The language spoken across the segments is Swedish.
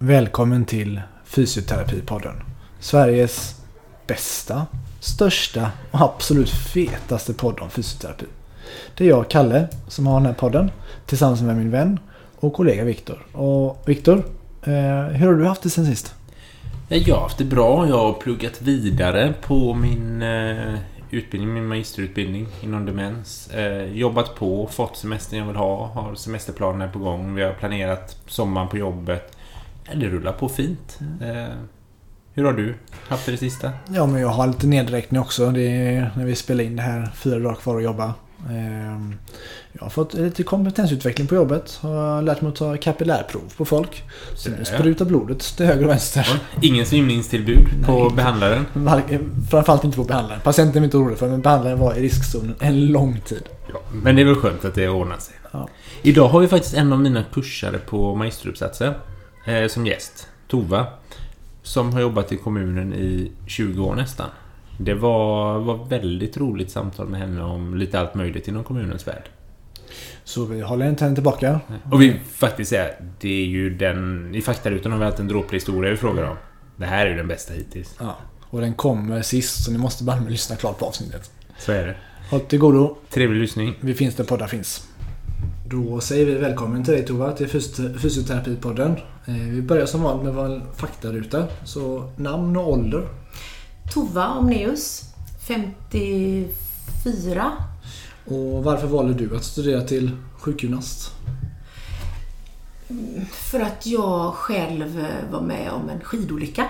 Välkommen till Fysioterapipodden. Sveriges bästa, största och absolut fetaste podd om fysioterapi. Det är jag, Kalle, som har den här podden tillsammans med min vän och kollega Viktor. Och Viktor, eh, hur har du haft det sen sist? Jag har haft det bra. Jag har pluggat vidare på min eh, utbildning, min magisterutbildning inom demens. Eh, jobbat på, fått semestern jag vill ha, har semesterplaner på gång. Vi har planerat sommaren på jobbet. Det rullar på fint. Eh, hur har du haft det, det sista? Ja, men jag har lite nedräkning också. Det är när vi spelar in det här, fyra dagar kvar att jobba. Ehm, Jag har fått lite kompetensutveckling på jobbet. Har lärt mig att ta kapillärprov på folk. Så nu sprutar blodet till höger och vänster. Ingen svimningstillbud på Nej. behandlaren. Framförallt inte på behandlaren. Patienten är inte orolig för men behandlaren var i riskzonen en lång tid. Ja, men det är väl skönt att det ordnar sig. Ja. Idag har vi faktiskt en av mina kursare på magisteruppsatsen som gäst. Tova. Som har jobbat i kommunen i 20 år nästan. Det var, var väldigt roligt samtal med henne om lite allt möjligt inom kommunens värld. Så vi håller inte henne tillbaka. Och vi faktiskt säga, det är ju den... I faktarutan har vi haft en dråplig historia vi frågar om. Det här är ju den bästa hittills. Ja. Och den kommer sist så ni måste bara lyssna klart på avsnittet. Så är det. Håll till godo. Trevlig lyssning. Vi finns där poddar finns. Då säger vi välkommen till dig Tova till Fysio- Fysioterapipodden. Eh, Vi börjar som vanligt med vår faktaruta. Så namn och ålder. Tova Omneus, 54. Och varför valde du att studera till sjukgymnast? För att jag själv eh, var med om en skidolycka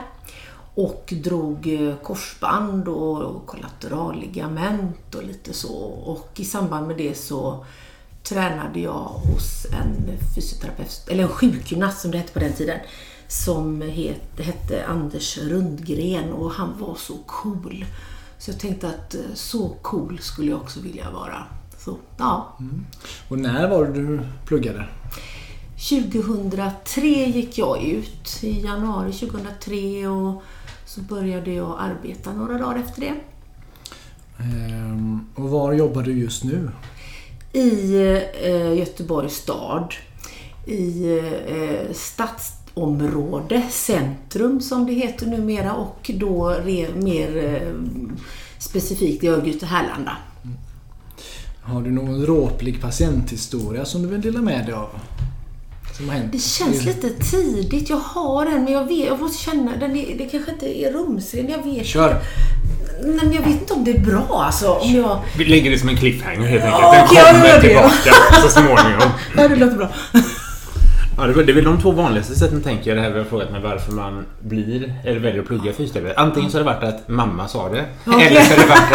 och drog eh, korsband och kollateralligament och lite så. Och i samband med det så tränade jag hos en fysioterapeut, eller en sjukgymnast som det hette på den tiden, som het, hette Anders Rundgren och han var så cool. Så jag tänkte att eh, så cool skulle jag också vilja vara. Så ja, Och när var det du pluggade? 2003 gick jag ut, i januari 2003 och så började jag arbeta några dagar efter det. Ehm, Och var jobbar du just nu? I eh, Göteborgs stad, i eh, stadsområde, centrum som det heter numera och då re, mer eh, specifikt i Örgryte Härlanda. Mm. Har du någon dråplig patienthistoria som du vill dela med dig av? Som har hänt? Det känns lite tidigt. Jag har en, men jag, vet, jag måste känna den. är- Det kanske inte är rumsren. Jag vet Kör! Nej, men jag vet inte om det är bra alltså. Om jag... Vi lägger det som en cliffhanger helt enkelt. Ja, Den kommer gör det. tillbaka så småningom. Ja, det låter bra. Ja, det är det väl de två vanligaste sätten tänker jag. Det här vi har frågat mig varför man blir eller väljer att plugga fysioterapi. Antingen så har det varit att mamma sa det. Okej. Eller så har det varit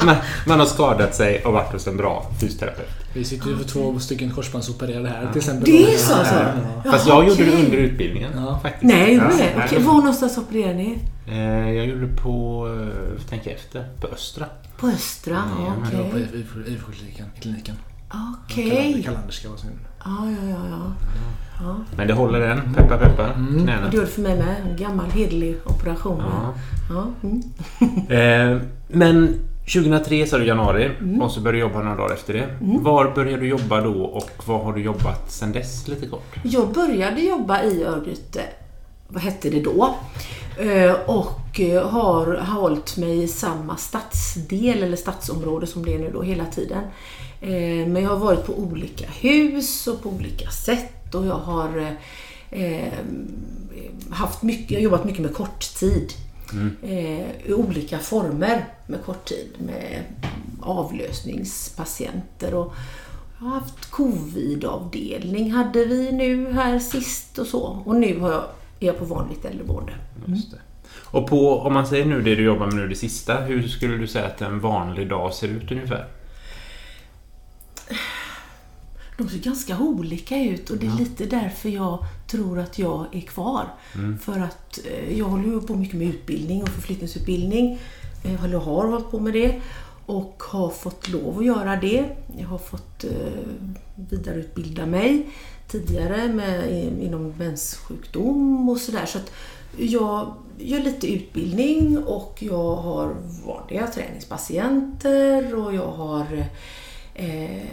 att man, man har skadat sig och varit hos en bra fysioterapeut. Vi sitter ju för två stycken korsbandsopererade här till exempel. Det är så alltså? Ja. Fast jag gjorde det okej. under utbildningen. Ja. Faktiskt. Nej, gjorde du det? Okej, var någonstans opererade ni? Eh, Jag gjorde på, eh, tänk efter, på Östra. På Östra? Ja, Ja, men Det var på okej. IFK-kliniken. kliniken. Okej. Kalanderska var sin. Ja, ja, ja, ja. ja. Men det håller än. Peppa peppa. Knäna. Det gjorde för mig med. En gammal hederlig operation. Ja. Ja. Mm. Eh, Men 2003 sa du januari Mm. och så började du jobba några dagar efter det. Var började du jobba då och vad har du jobbat sen dess lite kort? Jag började jobba i Örgryte, vad hette det då? Eh, Och eh, har har hållit mig i samma stadsdel eller stadsområde som det är nu då hela tiden. Eh, men jag har varit på olika hus och på olika sätt och jag har eh, haft mycket, jag har jobbat mycket med korttid. Mm. I olika former med korttid. Med avlösningspatienter och jag har haft covid-avdelning hade vi nu här sist och så. Och nu har jag, är jag på vanligt äldreboende. Mm. Just det. Och på, om man säger nu det du jobbar med nu det sista, hur skulle du säga att en vanlig dag ser ut ungefär? De ser ganska olika ut och det är lite därför jag tror att jag är kvar. För att eh, jag håller ju på mycket med utbildning och förflyttningsutbildning. Jag håller- har hållit på med det och har fått lov att göra det. Jag har fått eh, vidareutbilda mig tidigare med, inom menssjukdom och sådär. Så att jag gör lite utbildning och jag har vanliga träningspatienter och jag har eh,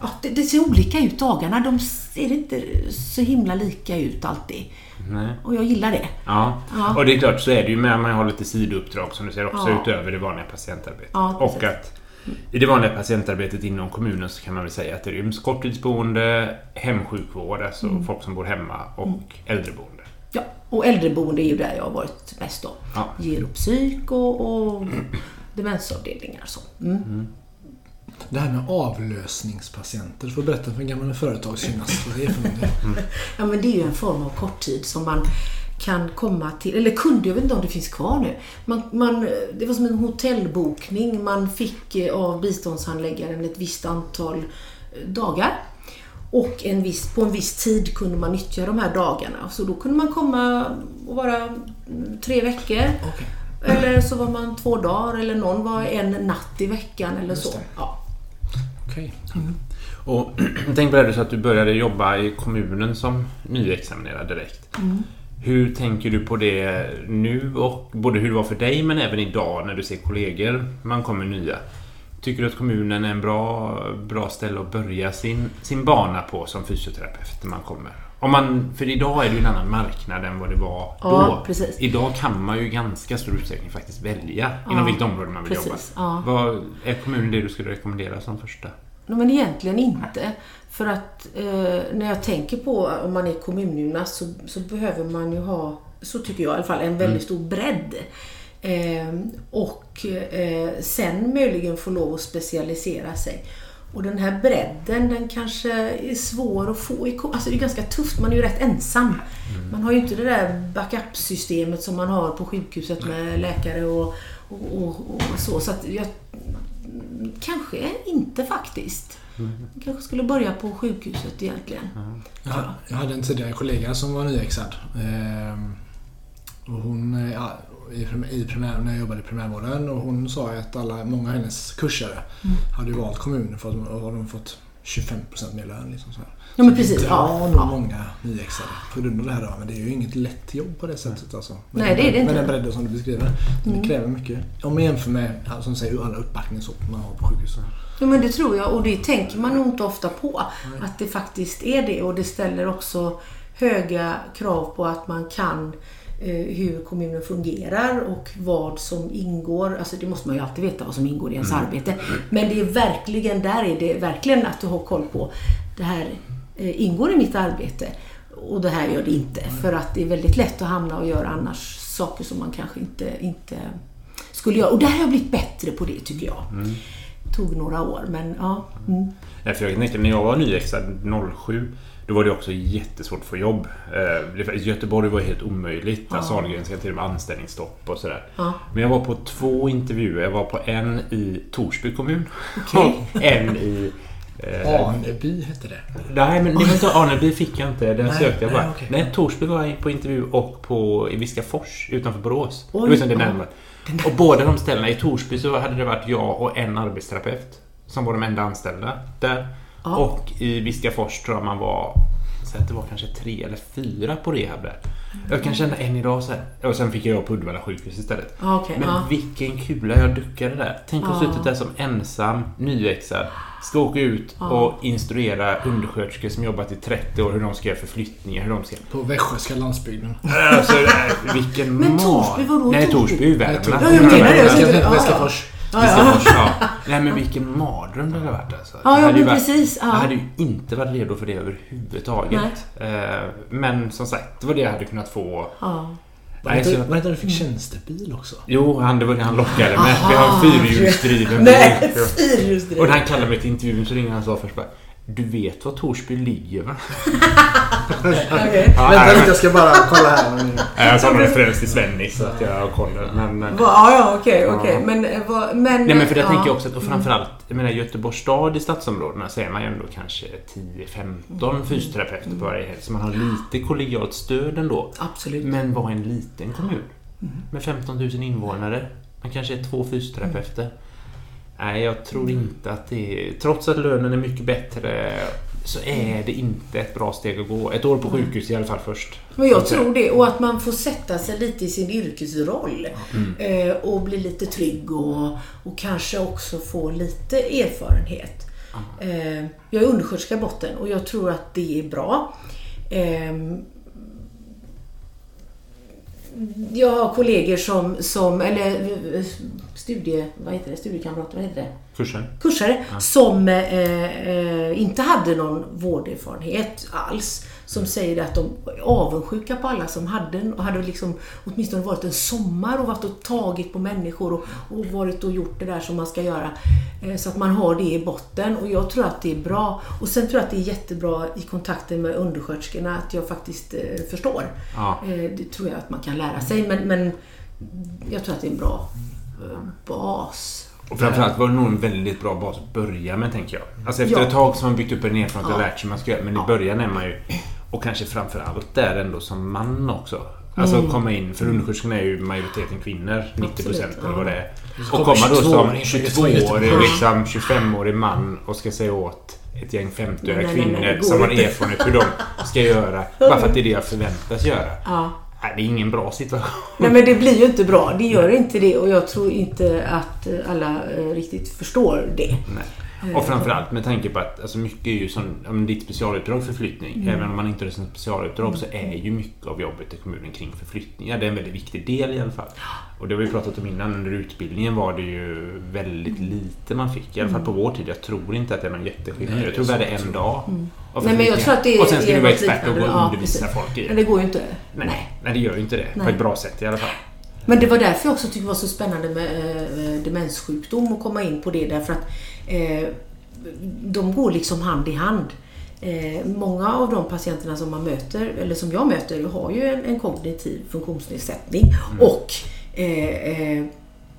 Ja, det, det ser olika ut dagarna. De ser inte så himla lika ut alltid. Nej. Och jag gillar det. Ja. Ja. och det är klart så är det ju med man har lite sidouppdrag som du säger också Ja. utöver det vanliga patientarbetet. Ja, och att i det vanliga patientarbetet inom kommunen så kan man väl säga att det ryms korttidsboende, hemsjukvård, alltså Mm. folk som bor hemma och äldreboende. Ja, och äldreboende är ju där jag har varit mest då. Ja. Geropsyk och, och demensavdelningar och så. Mm. Det här med avlösningspatienter. Du får berätta för en gammal företagsgymnast vad det är för någonting. Ja, men det är ju en form av korttid som man kan komma till, eller kunde, jag vet inte om det finns kvar nu. Man, man, det var som en hotellbokning. Man fick eh, av biståndshandläggaren ett visst antal eh, dagar. Och en viss, på en viss tid kunde man nyttja de här dagarna. Så då kunde man komma och vara mm, tre veckor. Okej. Eller så var man två dagar eller någon var en natt i veckan eller Just så. det. Ja. Okej. Och tänk på det sa att du började jobba i kommunen som nyexaminerad direkt. Hur tänker du på det nu och både hur det var för dig men även idag när du ser kollegor man kommer nya? Tycker du att kommunen är en bra, bra ställe att börja sin, sin bana på som fysioterapeut när man kommer? Om man, för idag är det ju en annan marknad än vad det var Ja, då. precis. Idag kan man ju i ganska stor utsträckning faktiskt välja inom Ja, vilket område man vill precis, jobba. ja. Vad, är kommunen det du skulle rekommendera som första? Nej, Men egentligen inte. För att eh, när jag tänker på om man är kommungymnast så, så behöver man ju ha, så tycker jag i alla fall, en väldigt stor bredd. Eh, och eh, sen möjligen få lov att specialisera sig. Och den här bredden den kanske är svår att få i Alltså det är ganska tufft, man är ju rätt ensam. Man har ju inte det där backup-systemet som man har på sjukhuset med läkare och, och, och, och så. Så att jag, Kanske inte faktiskt. Jag kanske skulle börja på sjukhuset egentligen. Jag, ha- jag hade en tidigare kollega som var nyexad. Ehm, och hon, ja, i, i primär, när jag jobbade i primärvården och hon sa att alla, många av hennes kursare hade ju valt kommunen för att de, och har de fått 25% mer lön. Liksom så här. Ja, men Så precis, Det ja, drar nog ja. många nyexade på grund av det här då. Men det är ju inget lätt jobb på det sättet alltså. Med Nej, den- det är det inte. Med den bredden som du beskriver. Det kräver mycket. Om man jämför med ja, som säger, alla uppbackningar så man har på sjukhuset. Ja, men det tror jag och det tänker man nog inte ofta på. Att det faktiskt är det och det ställer också höga krav på att man kan eh, hur kommunen fungerar och vad som ingår. Alltså det måste man ju alltid veta vad som ingår i ens arbete. Men det är verkligen, där är det verkligen att du har koll på det här eh, ingår i mitt arbete och det här gör det inte. För att det är väldigt lätt att hamna och göra annars saker som man kanske inte, inte skulle göra. Och där har jag blivit bättre på det tycker jag. tog några år men ja. Mm. Ja, för jag tänka, när jag var nyexad 07 då var det också jättesvårt att få jobb. Eh, Göteborg var helt omöjligt. Ja. Sahlgrenska till och med anställningsstopp och sådär. Ja. Men jag var på två intervjuer. Jag var på en i Torsby kommun Okej. och en i... Eh, Aneby hette det. nej, men det var inte Aneby fick jag inte. Den Nej, sökte jag bara. nej, okej. Nej, Torsby var jag på intervju och på, i Viskafors utanför Borås. Oj, det var liksom det närmare. Och båda de ställena, i Torsby så hade det varit jag och en arbetsterapeut som var de enda anställda där. Ja. Och i Viskafors tror jag man var så att det var kanske tre eller fyra på rehab där. Jag kan känna än idag så här. Och sen fick jag jobb på Uddevalla sjukhus istället. Okej, Men ja. vilken kula jag duckade där. Tänk att ha Ja. suttit där som ensam, nyexad. Ska åka ut Ja. och instruera undersköterskor som jobbat i 30 år hur de ska göra förflyttningar. Hur de ska... På västgötska landsbygden. Alltså, vilken Men Torsby, vadå Nej, Torsby? Är ju Värmland. Ja, jag menar det. Väskafors. Ja, ja. Nej men vilken mardröm det hade varit alltså. Ja, Jag ja, hade varit, precis, ja. Jag hade ju inte varit redo för det överhuvudtaget. Eh, men som sagt, det var det jag hade kunnat få. Ja. Var det Nej, inte- så- var inte att du fick tjänstebil också? Jo, han, det var det han lockade med. Vi har en fyrhjulsdriven Nej, bil. fyrhjulsdriven. Och när han kallade mig till intervjun så ringde han och sa först bara Du vet var Torsby ligger va? Okej. Ja, Vänta lite, jag ska bara kolla här. Jag sa någon referens till Svennis så att jag har koll. Men, men, Va- Ja, ja, okej, Ja. okej. Men, eh, men... Nej men för det ja. tänker jag också att och framförallt, jag menar Göteborgs stad i stadsområdena så är man ju ändå kanske 10-15 fysioterapeuter på varje helg. Så man har lite kollegialt stöd ändå. Absolut. Men vad är en liten kommun? Med 15 000 invånare. Man kanske är två fysioterapeuter. Nej, jag tror inte att det är... Trots att lönen är mycket bättre så är det inte ett bra steg att gå. Ett år på sjukhus i alla fall först. Men jag tror det. Och att man får sätta sig lite i sin yrkesroll. Mm. Och bli lite trygg och, och kanske också få lite erfarenhet. Eh, jag är undersköterska botten och jag tror att det är bra. Jag har kollegor som, som eller studie, vad heter det, studiekamrater, vad heter det? Kursen? Kursare som eh, eh, inte hade någon vårderfarenhet alls. Som säger att de är avundsjuka på alla som hade, och hade liksom åtminstone varit en sommar och varit och tagit på människor och, och varit och gjort det där som man ska göra. Eh, så att man har det i botten och jag tror att det är bra. Och sen tror jag att det är jättebra i kontakten med undersköterskorna att jag faktiskt eh, förstår. Ja. Eh, det tror jag att man kan lära sig men, men jag tror att det är en bra bas. Och framförallt var det nog en väldigt bra bas att börja med, tänker jag. Alltså efter Ja. ett tag så har man byggt upp en erfarenhet och Ja. lärt sig man ska göra. Men i Ja. början är man ju... Och kanske framförallt där ändå som man också. Alltså Mm. komma in, för undersköterskorna är ju majoriteten kvinnor, 90 procent eller vad det är. Och kommer komma då som 22-åring från Göteborg. 22-årig, liksom 25-årig man och ska säga åt ett gäng 50-åriga Nej, nej, nej, kvinnor går som har erfarenhet hur de ska göra. Bara för att det är det jag förväntas göra. Ja. Nej, det är ingen bra situation. Nej men det blir ju inte bra. Det gör inte det och jag tror inte att alla eh, riktigt förstår det. Nej. Och framförallt med tanke på att alltså mycket är ju som ja, ditt specialuppdrag förflyttning. Mm. Även om man inte har det som specialuppdrag så är ju mycket av jobbet i kommunen kring förflyttningar. Det är en väldigt viktig del i alla fall. Och det har vi pratat om innan. Under utbildningen var det ju väldigt lite man fick. I alla fall på Mm. vår tid. Jag tror inte att det är någon jätteskillnad. Nej, Jag tror vi det är hade en dag. Mm. Nej, men jag tror att det är- Och sen ska du vara expert och gå och. Ja, undervisa precis. folk i Men det. det går ju inte. Nej, nej, det gör ju inte det. På Nej. ett bra sätt i alla fall. Men det var därför jag också tyckte det var så spännande med eh, demenssjukdom och komma in på det därför att eh, de går liksom hand i hand. Eh, många av de patienterna som man möter, eller som jag möter, har ju en, en kognitiv funktionsnedsättning och eh, eh,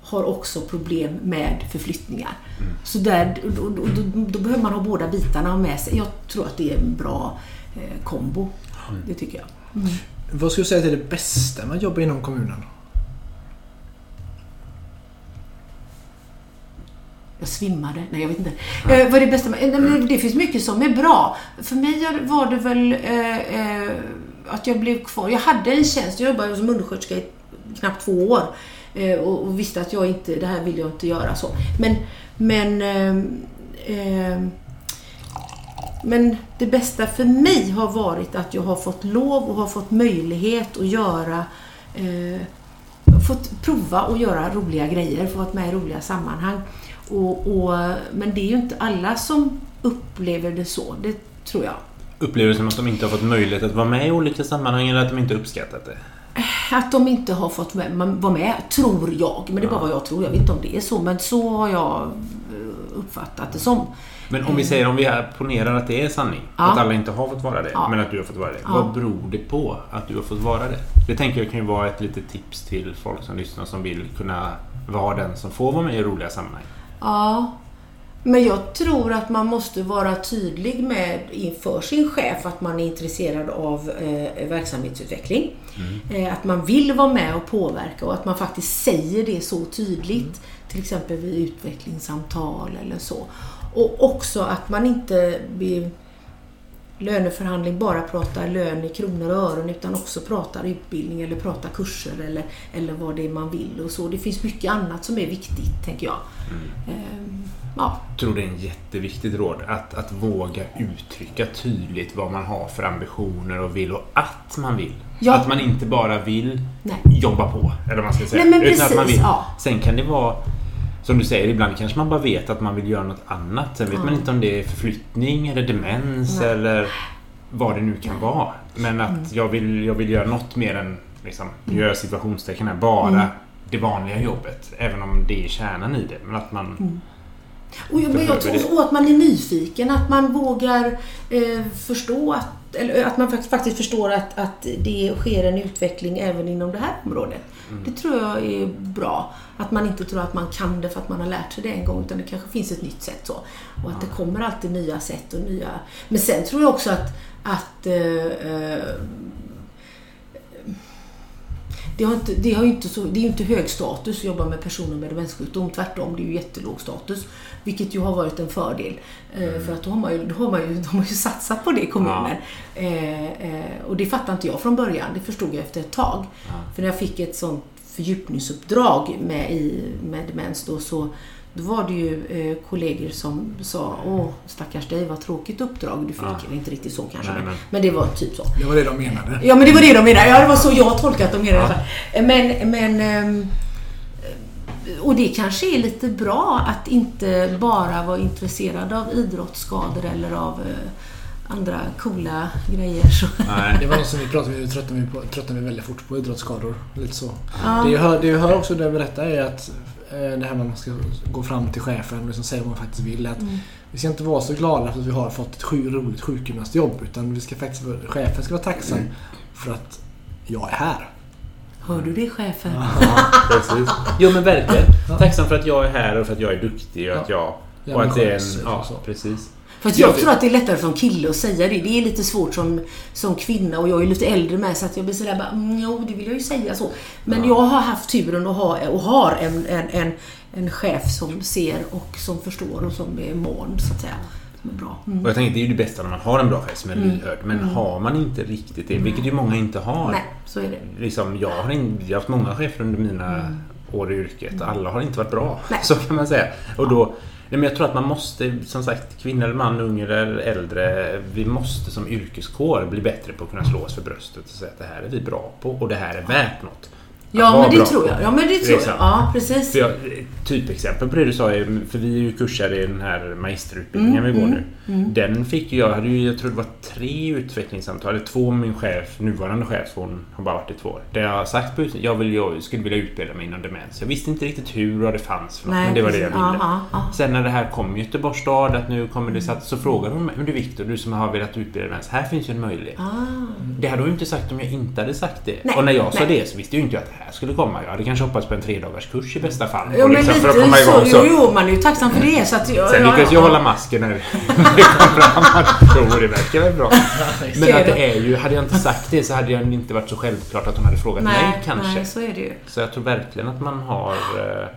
har också problem med förflyttningar. Så där, då, då, då, då behöver man ha båda bitarna med sig. Jag tror att det är en bra eh, kombo. Det tycker jag. Vad skulle du säga är det bästa med att jobba inom kommunen? Jag svimmade. Nej, jag vet inte. Eh, vad är det bästa med... Nej, men det finns mycket som är bra. För mig var det väl eh, eh, att jag blev kvar. Jag hade en tjänst. Jag jobbade som undersköterska i knappt två år. Eh, och, och visste att jag inte... Det här vill jag inte göra så. Men... Men... Eh, eh, men det bästa för mig har varit att jag har fått lov och har fått möjlighet att göra fått prova att göra roliga grejer, få vara med i roliga sammanhang. Och, och, men det är ju inte alla som upplever det så, det tror jag. Upplevelsen att de inte har fått möjlighet att vara med i olika sammanhang eller att de inte uppskattat det. Att de inte har fått med, man- vara med, tror jag. Men det är bara vad jag tror. Jag vet inte om det är så, men så har jag eh, uppfattat det som. Men om vi säger, om vi ponerar att det är sanning. Ja. Att alla inte har fått vara det. Ja. Men att du har fått vara det. Vad beror det på att du har fått vara det? Det tänker jag kan ju vara ett litet tips till folk som lyssnar som vill kunna vara den som får vara med i roliga sammanhang. Ja. Men jag tror att man måste vara tydlig med inför sin chef att man är intresserad av eh, verksamhetsutveckling. Eh, att man vill vara med och påverka och att man faktiskt säger det så tydligt. Till exempel vid utvecklingssamtal eller så. Och också att man inte vid löneförhandling bara pratar lön i kronor och ören utan också pratar utbildning eller pratar kurser eller, eller vad det är man vill och så. Det finns mycket annat som är viktigt, tänker jag. Ehm, ja. Jag tror det är en jätteviktigt råd. Att, att våga uttrycka tydligt vad man har för ambitioner och vill och att man vill. Ja. Att man inte bara vill Nej. jobba på. Eller vad man ska säga. Nej, men Utan att man precis, vill. ja. Sen kan det vara som du säger, ibland kanske man bara vet att man vill göra något annat. Sen vet Ja. man inte om det är förflyttning eller demens Nej. eller vad det nu kan vara. Men att Mm. jag, vill, jag vill göra något mer än, liksom, nu gör jag situationstecken här, bara Mm. det vanliga jobbet. Även om det är kärnan i det. Men att man... Mm. Och jag, men jag tror också att man är nyfiken, att man vågar eh, förstå att, eller att man fakt- faktiskt förstår att, att det sker en utveckling även inom det här området. Det tror jag är bra. Att man inte tror att man kan det för att man har lärt sig det en gång, utan det kanske finns ett nytt sätt så. Och att det kommer alltid nya sätt och nya... Men sen tror jag också att, att eh, eh, det, har inte, det, har inte så, det är ju inte hög status att jobba med personer med demenssjukdom. Tvärtom, det är ju jättelåg status. Vilket ju har varit en fördel. Eh, För att då har man ju, då har man ju, de har ju satsat på det i kommunen. Eh, eh, och det fattade inte jag från början. Det förstod jag efter ett tag. För när jag fick ett sånt fördjupningsuppdrag med, i, med demens då så, då var det ju eh, kollegor som sa Åh, stackars dig, vad tråkigt uppdrag du fick. Ja. Inte riktigt så kanske, Nej, men, men- det var typ så. Det var det de menade. Ja, men det var det de menade. Ja, det var så jag tolkat de menade. Men, men... ehm, Och det kanske är lite bra att inte bara vara intresserad av idrottsskador eller av eh, andra coola grejer. Så. Nej. Det var något som vi pratade om, tröttnade vi, på, tröttnade vi väldigt fort på idrottsskador. Lite så. Ja. Det jag hör, det jag hör också när jag berättar är att eh, det här med att man ska gå fram till chefen och liksom säga vad man faktiskt vill. Att Mm. Vi ska inte vara så glada för att vi har fått ett sju, roligt sjukgymnastjobb. Utan vi ska faktiskt, vara- chefen ska vara tacksam för att jag är här. Hör du det chefen? Ja, precis. Jo men verkligen. Tacksam för att jag är här och för att jag är duktig och att jag... Ja, Och att det är en... Ja, så. precis. Ja, jag för- tror att det är lättare som kille att säga det. Det är lite svårt som, som kvinna och jag är lite äldre med så att jag blir sådär bara, mm, jo det vill jag ju säga så. Men jag har haft turen att ha och har en, en, en, en chef som ser och som förstår och som är mån så att säga. Som är bra. Mm. Och jag tänker det är ju det bästa när man har en bra chef som är lyhörd. Men har man inte riktigt det, vilket ju många inte har. Nej, så är det. Liksom, jag, har in, jag har haft många chefer under mina år i yrket. Alla har inte varit bra. Mm. Nej. Så kan man säga. Och då, nej, men jag tror att man måste, som sagt, kvinna eller man, ung eller äldre. Vi måste som yrkeskår bli bättre på att kunna slå oss för bröstet och säga att det här är vi bra på och det här är värt något. Att Ja, men det tror jag. Ja, men det tror jag. Ja, precis. För jag, typexempel på det du sa, är- för vi är ju kursare i den här magisterutbildningen Mm, vi går nu. Den fick jag, hade ju, jag tror det var tre utvecklingssamtal, eller två med min chef, nuvarande chef, hon har bara varit i två år. Där jag har sagt på jag, vill, jag skulle vilja utbilda mig inom demens. Jag visste inte riktigt hur och det fanns för något, Nej, men det var det jag ville. Ja, ja. Sen när det här kom i Göteborgs stad, att nu kommer det så, så frågade hon mig, men du Viktor, du som har velat utbilda demens, här finns ju en möjlighet. Ah. Det hade hon ju inte sagt om jag inte hade sagt det. Nej, och när jag sa nej. det så visste jag ju inte att det här skulle komma. Jag hade kanske hoppats på en tredagars kurs i bästa fall. Ja, Och men liksom lite för att komma så. igång Jo, jo, man är ju tacksam för det. Så att, jag, Sen ja, lyckades ja, jag ja. hålla masken när det kom fram. Jo, det verkar väl bra. Men att det är ju, hade jag inte sagt det så hade jag inte varit så självklart att hon hade frågat Nej, mig kanske. nej, så är det ju. Så jag tror verkligen att man har... eh,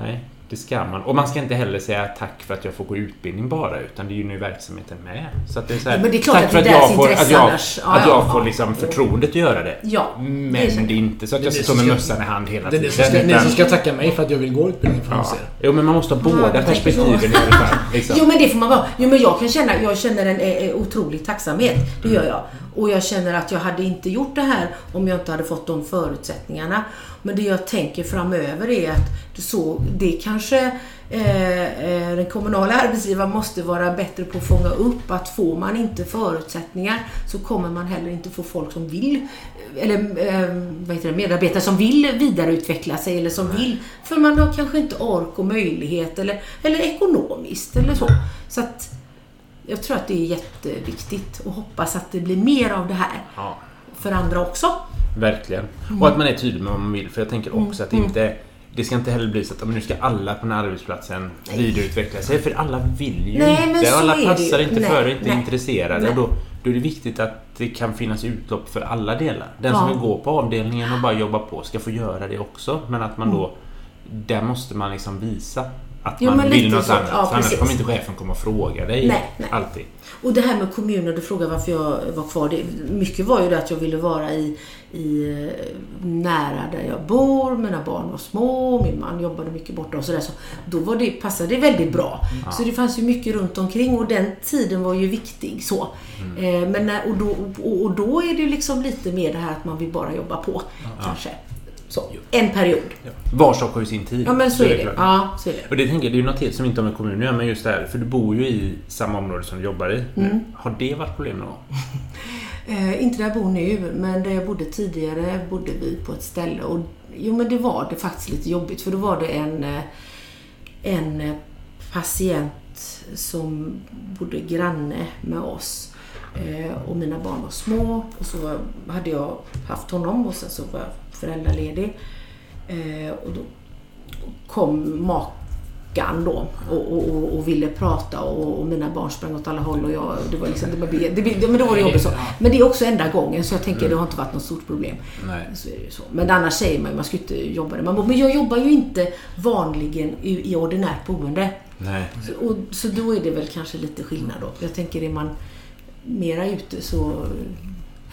nej, det ska man. Och man ska inte heller säga tack för att jag får gå utbildning bara, utan det är ju nu verksamheten med. Så att det är så här, Ja, men det är klart tack att för det att jag får, att jag, annars. Att jag ja, får ja. liksom förtroendet att göra det. Ja, Men det är det är inte så att jag står det med som ska- mössan i hand hela Det är tiden. ni som, ska, ska tacka mig för att jag vill gå utbildningen från Ja. Jo, men man måste ha båda perspektiven i alla fall. Liksom. Jo men det får man vara. Jo men jag kan känna, jag känner en eh, eh, otrolig tacksamhet. Det gör jag. Och jag känner att jag hade inte gjort det här om jag inte hade fått de förutsättningarna. Men det jag tänker framöver är att så, det kanske eh, eh, den kommunala arbetsgivaren måste vara bättre på att fånga upp att får man inte förutsättningar så kommer man heller inte få folk som vill eller eh, vad heter det, medarbetare som vill vidareutveckla sig eller som vill för man har kanske inte ork och möjlighet eller, eller ekonomiskt eller så. Så att jag tror att det är jätteviktigt och hoppas att det blir mer av det här Ja. för andra också. Verkligen. Mm. Och att man är tydlig med vad man vill. För jag tänker också att det inte... Det ska inte heller bli så att nu ska alla på den här arbetsplatsen vidareutveckla sig. För alla vill ju Nej, inte. Och alla är passar inte Nej, för, inte nej. intresserade. Nej. Och då, då är det viktigt att det kan finnas utlopp för alla delar. Den Ja. som vill gå på avdelningen och bara jobba på ska få göra det också. Men att man då... Där måste man liksom visa att Jo, man vill något så. annat. Ja, annars kommer inte chefen komma och fråga dig. Nej, nej. Alltid. Och det här med kommuner, du frågar varför jag var kvar. Det, mycket var ju det att jag ville vara i, i eh, nära där jag bor. Mina barn var små, min man jobbade mycket borta och sådär. Så då var det, passade det väldigt bra. Så det fanns ju mycket runt omkring och den tiden var ju viktig. så. Eh, men när, och, då, och, och då är det ju liksom lite mer det här att man vill bara jobba på. Kanske. Så, en period. Var sak har ju sin tid. Ja men så är det. klart. Ja, så är det. Och det tänker jag, det är ju något helt som inte har med kommunen att göra, men just det här, för du bor ju i samma område som du jobbar i. Mm. Har det varit problem någon gång? Eh, inte där jag bor nu, men där jag bodde tidigare bodde vi på ett ställe. Och, jo, men det var det faktiskt lite jobbigt för då var det en, eh, en eh, patient som bodde granne med oss. Eh, och mina barn var små och så var, hade jag haft honom och sen så var jag föräldraledig. Eh, och då kom makan då och, och, och, ville prata och, och mina barn sprang åt alla håll och jag, det var liksom, det var, det, det, men då var det jobbigt så. Men det är också enda gången så jag tänker det har inte varit något stort problem. Så det så. Men annars säger man ju, man ska inte jobba där. Man, men jag jobbar ju inte vanligen i, i ordinärt boende. Nej. Så, och, så då är det väl kanske lite skillnad då. Jag tänker är man mera ute så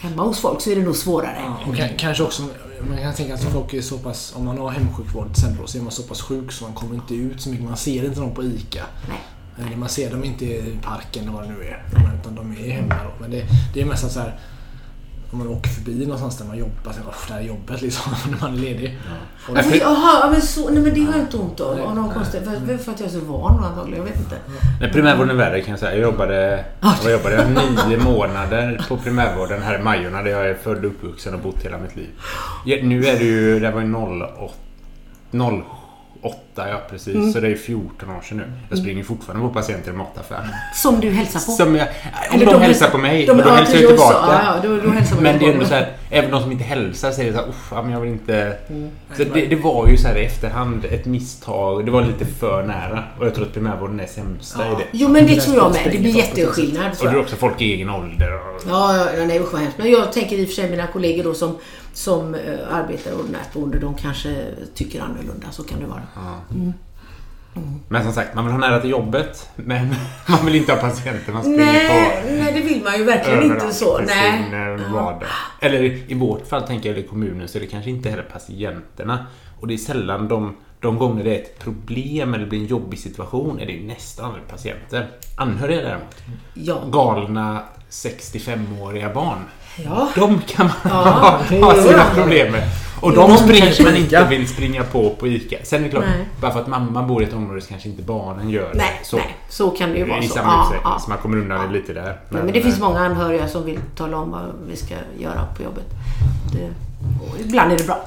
hemma hos folk så är det nog svårare. Ja, och ka- kanske också man kan tänka att folk är så pass, om man har hemsjukvård till exempel, så är man så pass sjuk så man kommer inte ut så mycket. Man ser inte dem på ICA. Nej. Eller man ser dem inte i parken eller vad det nu är. Utan de är hemma då. Men det, det är mest så här om man åker förbi någonstans där man jobbar, så det här är jobbet liksom, när man är ledig. Och Alltså, ja, men så, nej men det har jag inte ont av. Nej, Av någon konstig, för, för att jag är så van antagligen. Jag vet inte. Nej, primärvården är värre kan jag säga. Jag jobbade, vad jobbade jag? nio månader på primärvården här i Majorna där jag är född och uppvuxen och bott hela mitt liv. Ja, nu är det ju, det var ju 08, 08 ja precis. Mm. Så det är 14 år sedan nu. Jag springer fortfarande på patienter i mataffären. Som du hälsar på. Som jag, om Eller de, de hälsar på mig, de- men då ja, hälsar jag tillbaka. ja, ja, då- då hälsar men det är ändå så här, även de som inte hälsar säger så här, "Uff, ja, men jag vill inte... Mm. Så det, det var ju så här i efterhand ett misstag. Det var lite för nära. Och jag tror att primärvården är sämsta Ja. i det. Jo men det Det tror jag med. Det blir jätteskillnad. Och det är också folk i egen ålder. Och, Ja, ja, ja, nej usch vad hemskt. Men jag tänker i och för sig mina kollegor då som, som eh, arbetar ordinärt boende, de kanske tycker annorlunda. Så kan det vara. Men som sagt, man vill ha nära till jobbet. Men man vill inte ha patienter man springer Nej, på. nej, det vill man ju verkligen inte så. Nej. sin eh, vardag. Eller i vårt fall tänker jag, eller i kommunen, så är det kanske inte heller patienterna. Och det är sällan de, de gånger det är ett problem eller blir en jobbig situation, är det ju nästan aldrig patienter. Anhöriga däremot. Ja. Galna 65-åriga barn. Ja. De kan man Ja, ha, det sina problem med. Och de de springer man inte vill springa på på ICA. Sen är det klart, Nej. bara för att mamma bor i ett område så kanske inte barnen gör Nej, så. nej, så kan det ju vara. I samma Ja, utsträckning. ja. Så man kommer undan lite där. Men, men det finns många anhöriga som vill tala om vad vi ska göra på jobbet. Det, ibland är det bra.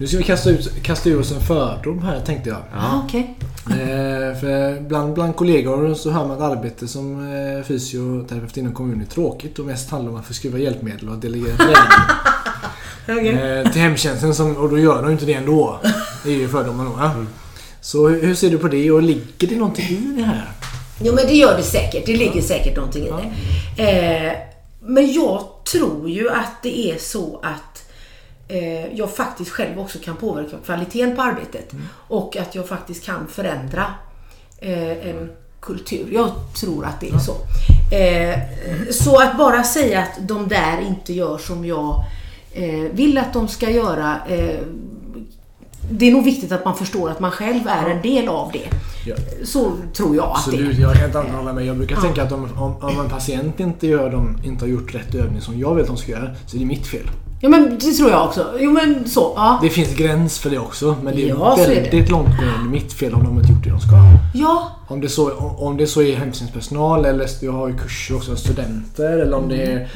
Nu ska vi kasta ut, kasta ur oss en fördom här tänkte jag. Ja. Okej. Eh, för bland, bland kollegor så hör man att arbete som eh, fysioterapeut inom kommunen är tråkigt och mest handlar om att förskruva hjälpmedel och delegera träning. eh, till hemtjänsten som, och då gör de inte det ändå. Det är ju fördomen då. Ja. Så hur, hur ser du på det och ligger det någonting i det här? Jo men det gör det säkert. Det ligger säkert någonting i det. Eh, men jag tror ju att det är så att eh, jag faktiskt själv också kan påverka kvaliteten på arbetet. Och att jag faktiskt kan förändra eh, en kultur. Jag tror att det är så. Eh, så att bara säga att de där inte gör som jag eh, vill att de ska göra. Eh, det är nog viktigt att man förstår att man själv är en del av det. Ja. Så tror jag att det Absolut, är. jag kan inte hålla med. Jag brukar tänka att om, om, om en patient inte, gör de, inte har gjort rätt övning som jag vill att de ska göra, så är det mitt fel. Ja men det tror jag också. Jo men så, ja. Det finns gräns för det också, men det är Ja, är det. väldigt långtgående mitt fel om de inte gjort det de ska. Ja, Om det så, om, det så är hemtjänstpersonal eller jag har ju kurser också, studenter eller om det är... Mm.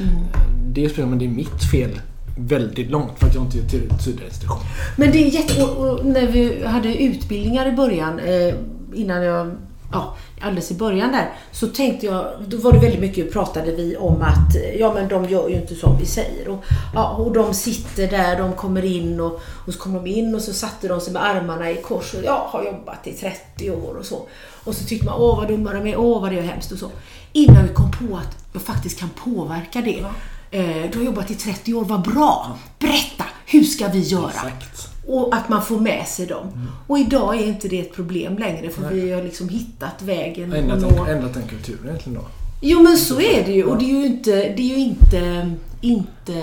Det spelar men det är mitt fel väldigt långt för att jag inte ger tillräckligt tydliga instruktioner. men det är jätte... Och, och när vi hade utbildningar i början, eh, innan jag... Ja, alldeles i början där, så tänkte jag, då var det väldigt mycket, pratade vi om att ja men de gör ju inte som vi säger. Och, ja, och de sitter där, de kommer in och, och så kom de in och så satte de sig med armarna i kors och jag har jobbat i 30 år och så. Och så tyckte man, åh vad dumma de är, åh vad det är hemskt och så. Innan vi kom på att jag faktiskt kan påverka det. Eh, du har jobbat i 30 år, vad bra! Berätta, hur ska vi göra? Exakt. Och att man får med sig dem. Och idag är inte det ett problem längre för vi har liksom hittat vägen att Ändrat nå... den, ändrat den kulturen egentligen då. Jo men så är det ju och det är ju inte, det är ju inte, inte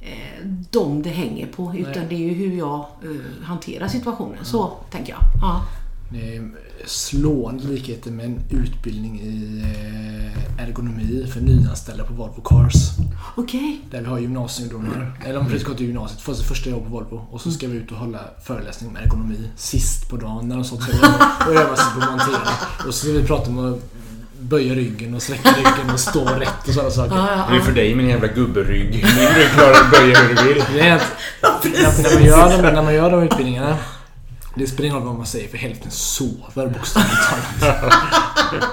eh, dem det hänger på utan Nej. det är ju hur jag eh, hanterar situationen. Så tänker jag. Ja. Det är slående likheter med en utbildning i eh, ergonomi för nyanställda på Volvo Cars. Okej. Där vi har gymnasieungdomar, eller de precis gått till gymnasiet, får sitt första jobb på Volvo. Och så ska vi ut och hålla föreläsning om ergonomi sist på dagen när de stått sig och övat sig på montera. Och så ska vi prata om att böja ryggen och sträcka ryggen och stå rätt och sådana saker. Ja, ja, Det är för dig min jävla gubberygg. Min rygg klarar att böja hur du vill. Det är att när, när, man gör de, när man gör de utbildningarna det spelar ingen roll vad man säger för hälften sover bokstavligt talat.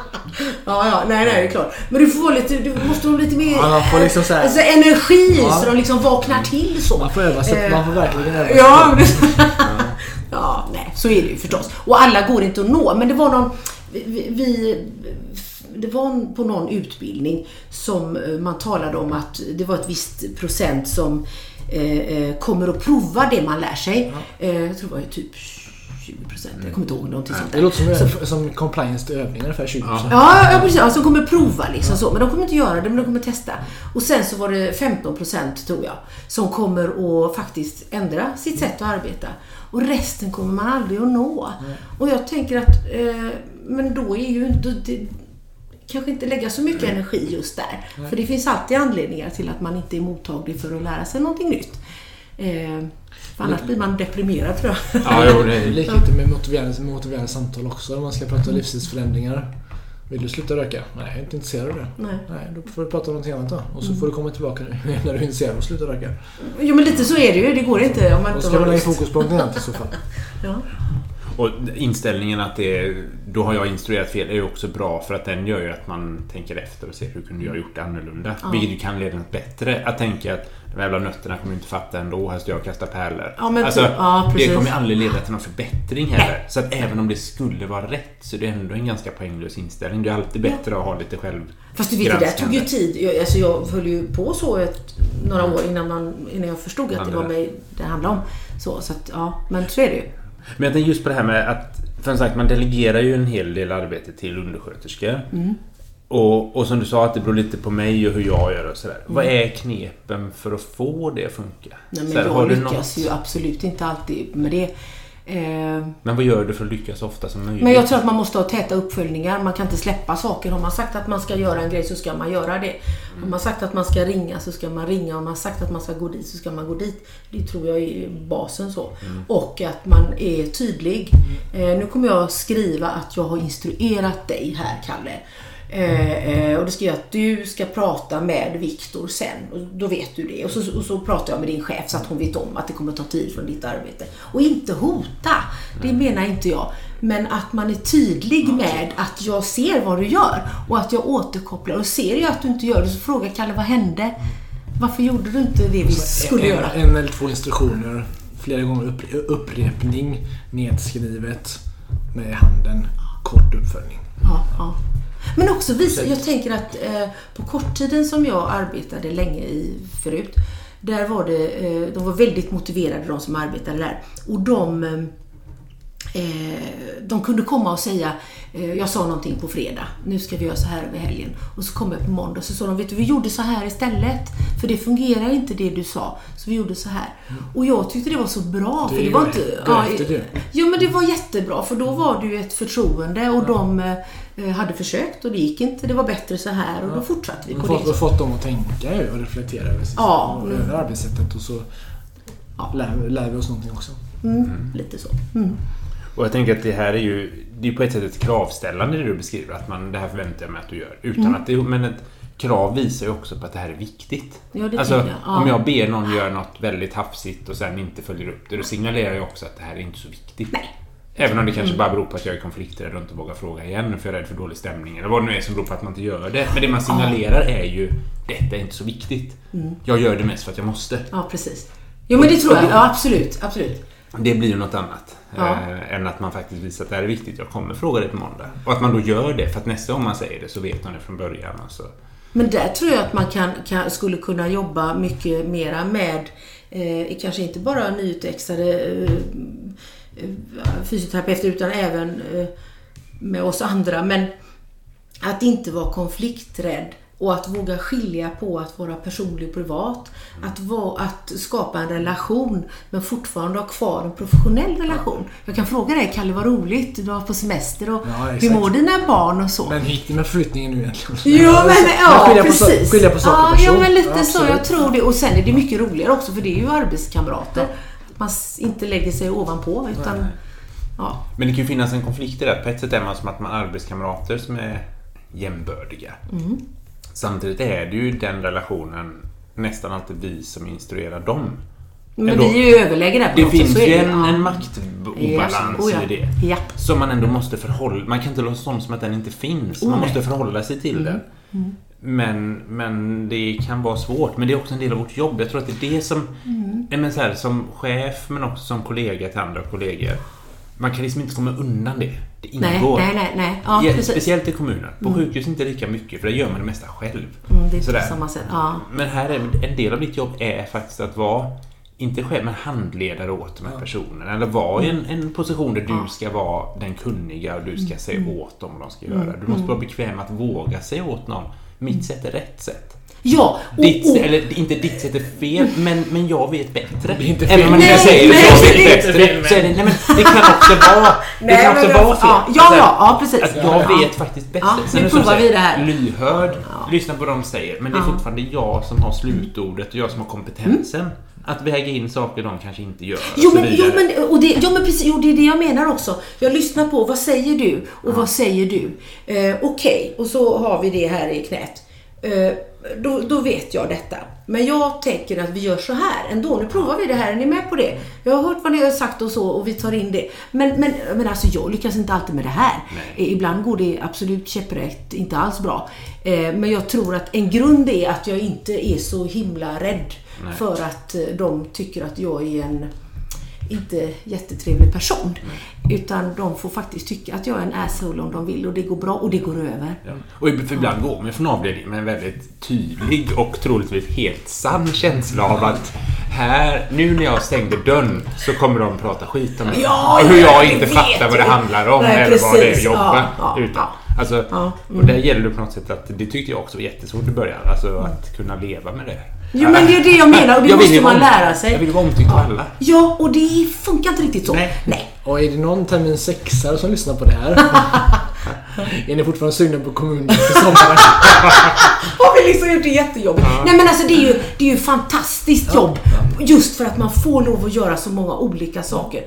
Ja, ja, nej, nej, det är klart. Men du får vara lite, du måste ha lite mer Ja, man får liksom så här- alltså, energi Ja. så de liksom vaknar till så. Man får öva sig, Eh, man får verkligen öva sig. Ja, ja, nej, så är det ju förstås. Och alla går inte att nå, men det var någon... Vi, vi, det var på någon utbildning som eh, man talade om att det var ett visst procent som eh, eh, kommer att prova det man lär sig. Eh, jag tror det var typ 20 procent. Jag kommer inte ihåg någonting sånt Det där. låter som, Så- som compliance till övningar ungefär 20%. Ja, ja precis. Alltså, de kommer prova liksom så. Men de kommer inte göra det, men de kommer testa. Och sen så var det 15% tror jag, som kommer att faktiskt ändra sitt sätt att arbeta. Och resten kommer man aldrig att nå. Och jag tänker att, eh, men då är ju inte... Det, kanske inte lägga så mycket energi just där. För det finns alltid anledningar till att man inte är mottaglig för att lära sig någonting nytt. Eh, för annars blir man deprimerad tror jag. Ja, jo, det är lite med motiverande, motiverande samtal också. Om man ska prata livsstilsförändringar. Vill du sluta röka? Nej, jag är inte intresserad av det. Nej. Nej, då får du prata om någonting annat då. Och så får du komma tillbaka när du är intresserad av att sluta röka. Jo men lite så är det ju. Det går inte om man Då inte ska har man lägga lust. fokus på någonting annat i så fall. Ja. Och inställningen att det är, då har jag instruerat fel är ju också bra för att den gör ju att man tänker efter och ser hur kunde jag gjort det annorlunda. Ja. Vilket kan leda till bättre. Att tänka att de jävla nötterna kommer inte fatta ändå, här står jag och kastar pärlor. Ja, alltså, typ. Ja, det kommer aldrig leda till någon förbättring heller. Så att även om det skulle vara rätt så är det ändå en ganska poänglös inställning. Det är alltid bättre att ha lite själv Fast du vet, det där tog ju tid. Jag, alltså jag höll ju på så ett, några år innan, man, innan jag förstod att det var mig det handlade om. Så, så att, ja, men så är det ju. Men jag tänker just på det här med att, för som sagt, man delegerar ju en hel del arbete till undersköterskor. Mm. Och, och som du sa, att det beror lite på mig och hur jag gör och sådär. Vad Mm. är knepen för att få det att funka? Nej, men Så här, har jag lyckas ju absolut inte alltid med det. Eh, Men vad gör du för att lyckas så ofta som möjligt? men jag tror att man måste ha täta uppföljningar. Man kan inte släppa saker. Har man sagt att man ska göra en grej så ska man göra det. Har man sagt att man ska ringa så ska man ringa. Om man sagt att man ska gå dit så ska man gå dit. Det tror jag är basen så. Och att man är tydlig. Eh, nu kommer jag skriva att jag har instruerat dig här, Kalle. Eh, eh, och det ska jag att du ska prata med Viktor sen. Och då vet du det. Och så, och så pratar jag med din chef så att hon vet om att det kommer ta tid från ditt arbete. Och inte hota. Det menar inte jag. Men att man är tydlig med att jag ser vad du gör. Och att jag återkopplar. Och ser jag att du inte gör det så frågar Kalle, vad hände? Varför gjorde du inte det vi skulle en, göra? en eller två instruktioner. Flera gånger upprepning. Nedskrivet. Med handen. Kort uppföljning. Ja, ja. Men också visa, jag tänker att eh, på korttiden som jag arbetade länge i förut, där var det, eh, de var väldigt motiverade de som arbetade där. Och de, eh, de kunde komma och säga, eh, jag sa någonting på fredag, nu ska vi göra så här över helgen. Och så kom jag på måndag och så sa de, vet du vi gjorde så här istället. För det fungerar inte det du sa, så vi gjorde så här. Och jag tyckte det var så bra. Det för det var inte, därefter det. Jo men det var jättebra för då var det ju ett förtroende och de eh, hade försökt och det gick inte. Det var bättre så här och då fortsatte vi på har det. fått, fått dem att tänka och reflektera över, Ja, mm. över arbetssättet och så Ja. lär, lär vi oss någonting också. Mm, lite så. Mm. Och jag tänker att det här är ju... Det är på ett sätt ett kravställande det du beskriver. Att man, det här förväntar jag mig att du gör. Utan Mm. att det, men ett krav visar ju också på att det här är viktigt. Ja, det alltså, jag. Ja. om jag ber någon göra något väldigt hafsigt och sen inte följer upp det, då signalerar jag också att det här är inte så viktigt. Nej. Även om det kanske Mm. bara beror på att jag är konflikträdd och inte vågar fråga igen för jag är rädd för dålig stämning eller vad det nu är som beror på att man inte gör det. Men det man signalerar är ju detta är inte så viktigt. Mm. Jag gör det mest för att jag måste. Ja, precis. Jo men det tror jag. Ja, absolut. absolut. Det blir ju något annat. Ja. Eh, än att man faktiskt visar att det här är viktigt. Jag kommer fråga dig på måndag. Och att man då gör det för att nästa gång man säger det så vet man det från början. Alltså. Men där tror jag att man kan, kan, skulle kunna jobba mycket mera med, eh, kanske inte bara nyutexade eh, fysioterapeuter utan även eh, med oss andra. Men att inte vara konflikträdd och att våga skilja på att vara personlig och privat. Att, vara, att skapa en relation men fortfarande ha kvar en professionell relation. Jag kan fråga dig, Kalle, vad roligt, du var på semester och Ja, hur mår dina barn och så? Men hur gick det med förflyttningen nu egentligen? Jo men ja, skilja på, precis. skilja på sak och ja, person. ja men lite Ja, så. Jag tror det. Och sen är det mycket roligare också för det är ju arbetskamrater. Att man inte lägger sig ovanpå utan... Ja. Men det kan ju finnas en konflikt i det. På ett sätt är man som att man har arbetskamrater som är jämbördiga. Mm. Samtidigt är det ju den relationen nästan alltid vi som instruerar dem. Men Ändå. vi är ju överläge där på Det sätt, finns ju en, en maktobalans oh ja. i det. Ja. Som man ändå måste förhålla Man kan inte låtsas som att den inte finns. Oh, man måste förhålla sig till den. Men, men det kan vara svårt. Men det är också en del av vårt jobb. Jag tror att det är det som... Nej, men så här, som chef men också som kollega till andra kollegor. Man kan liksom inte komma undan det. Det ingår. nej, nej, nej. Ja, Ja. Speciellt i kommunen. På sjukhus inte lika mycket för där gör man det mesta själv. Mm, det är Sådär. på samma sätt. Ja. Men här är en del av ditt jobb är faktiskt att vara inte själv, men handledare åt de här personerna. Eller vara i en, en position där du ska vara den kunniga och du ska säga åt dem vad de ska göra. Du måste vara bekväm att våga säga åt någon. Mitt sätt är rätt sätt. Ja, och, Ditt, och, eller inte ditt sätt är fel, men, men jag vet bättre. Det är inte Även om fel. inte säger Nej, jag vet det är bättre. Så är det, nej, men det kan också vara, det Nej, kan också men- vara fel. ja, ja, Alltså, ja, ja, precis. Att jag Ja. vet faktiskt bättre. Ja, Sen nu provar vi det här. Lyhörd, Ja. lyssna på vad de säger. Men det är Ja. fortfarande jag som har slutordet och jag som har kompetensen. Att väga in saker de kanske inte gör. Jo men, jo, men, och det, jo, men precis, jo, det är det jag menar också. Jag lyssnar på vad säger du och vad säger du. Eh, Okej, och så har vi det här i knät. Eh, då, då vet jag detta. Men jag tänker att vi gör så här ändå. Nu provar vi det här. Är ni med på det? Jag har hört vad ni har sagt och så och vi tar in det. Men, men, men alltså jag lyckas inte alltid med det här. Eh, Ibland går det absolut käpprätt, inte alls bra. Eh, men jag tror att en grund är att jag inte är så himla rädd Nej. för att eh, de tycker att jag är en inte jättetrevlig person. Utan de får faktiskt tycka att jag är en asshole om de vill och det går bra och det går över. Ja. Och ibland går man från avdelningen med en väldigt tydlig och troligtvis helt sann känsla av att här, nu när jag stängde dörren så kommer de prata skit om mig. Ja, och hur jag inte fattar vad det ju. handlar om Nej, eller vad det är att jobba. Ja, ja, utan. Alltså, Ja, Och där gäller det på något sätt att det tyckte jag också var jättesvårt i början. Alltså att kunna leva med det. Jo men det är det jag menar och det måste man lära sig. Jag vill vara omtyckt av alla. Ja, och det funkar inte riktigt så. Nej. Nej. Och är det någon termin sexare som lyssnar på det här? är ni fortfarande sugna på kommunen för sommaren? Har vi liksom gjort det jättejobbigt? Nej men alltså det är ju, det är ju fantastiskt jobb. Just för att man får lov att göra så många olika saker.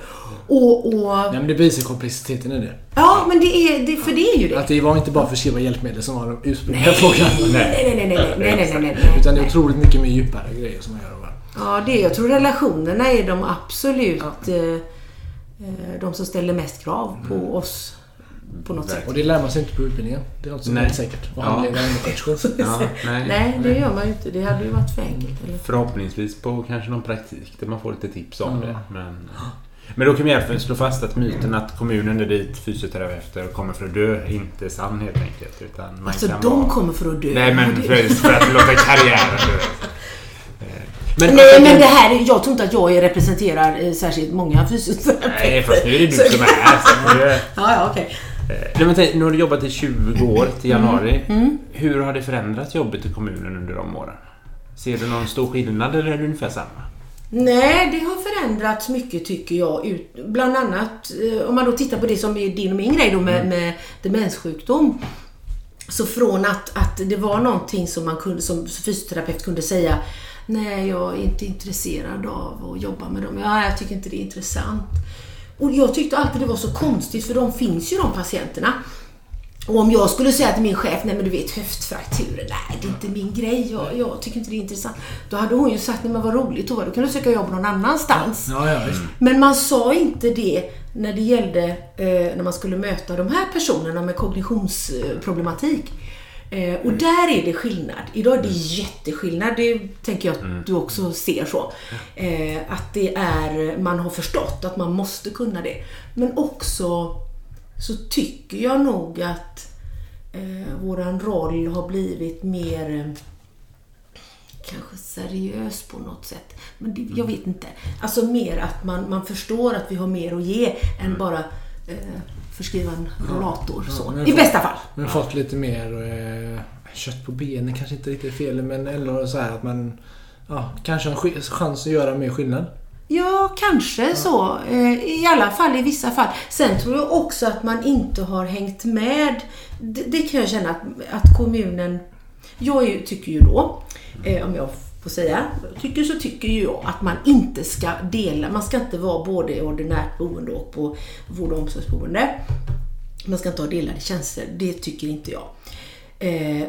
Och, och Nej men det visar komplexiteten i det. ja men det är, det, för det är ju det. Att det var inte bara förskriva hjälpmedel som var den ursprungliga Nej, frågan. nej, nej, nej, nej, nej, nej, nej, nej, nej. Utan det är otroligt mycket mer djupare grejer som man gör. Ja, det, jag tror relationerna är de absolut eh, eh, de som ställer mest krav på oss på något sätt. Och det lär man sig inte på utbildningen. Det är något som är Nej. säkert. Och Ja. Ja, nej. Nej, det gör man ju inte. Det hade ju varit för enkelt. Eller? Förhoppningsvis på kanske någon praktik där man får lite tips om det. Men, men då kan vi i alla fall slå fast att myten att kommunen är dit fysioterapeuter kommer för att dö inte är sann helt enkelt. Utan man Alltså kan de vara... kommer för att dö. Nej men för, för att låta karriären dö. Eh, Men, Nej men det här, jag tror inte att jag representerar eh, särskilt många fysioterapeuter. Nej, fast nu är det du som är här. Ja, ja, okej. Eh, men tänk, nu har du jobbat i 20 år till januari. Mm. Hur har det förändrat jobbet i kommunen under de åren? Ser du någon stor skillnad eller är det ungefär samma? Nej, det har förändrats mycket tycker jag. Ut, bland annat eh, om man då tittar på det som är din och min grej då med, med demenssjukdom. Så från att, att det var någonting som man kunde, som fysioterapeut kunde säga Nej, jag är inte intresserad av att jobba med dem. Ja, jag tycker inte det är intressant. Och jag tyckte alltid det var så konstigt för de finns ju de patienterna. Och om jag skulle säga till min chef, nej men du vet höftfrakturer, nej det är inte min grej, jag, jag tycker inte det är intressant. Då hade hon ju sagt, nej men vad roligt Tova, då kan du söka jobb någon annanstans. Ja, ja, visst. Men man sa inte det när det gällde eh, när man skulle möta de här personerna med kognitionsproblematik. Eh, och där är det skillnad. Idag är det jätteskillnad. Det tänker jag att du också ser så. Eh, att det är, man har förstått att man måste kunna det. Men också så tycker jag nog att eh, våran roll har blivit mer eh, kanske seriös på något sätt. Men det, jag vet inte. Alltså mer att man, man förstår att vi har mer att ge än bara eh, förskriva en rollator. Ja, så. men I för- bästa fall. Men fått lite mer eh, kött på benen kanske inte riktigt är fel men ändå så här att man ja, kanske har en chans att göra mer skillnad. Ja, kanske så. Eh, I alla fall i vissa fall. Sen tror jag också att man inte har hängt med. Det, det kan jag känna att, att kommunen... Jag ju- tycker ju då, eh, om jag får säga, tycker så tycker ju jag att man inte ska dela. Man ska inte vara både i ordinärt boende och på vård och omsorgsboende. Man ska inte ha delade tjänster. Det tycker inte jag. Eh,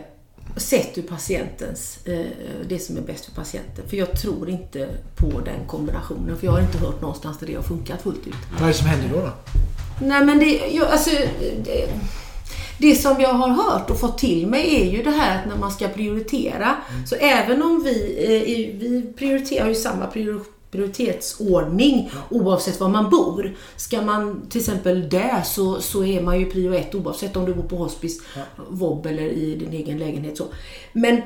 sett ur patientens, eh, det som är bäst för patienten. För jag tror inte på den kombinationen. För jag har inte hört någonstans där det har funkat fullt ut. Vad är det som händer då? då? Nej men det, jag, alltså, det, det som jag har hört och fått till mig är ju det här att när man ska prioritera. Så även om vi, eh, vi prioriterar ju samma prior, prioritetsordning oavsett var man bor. Ska man till exempel dö så, så är man ju prio ett oavsett om du bor på hospice, vård eller i din egen lägenhet. Så. Men,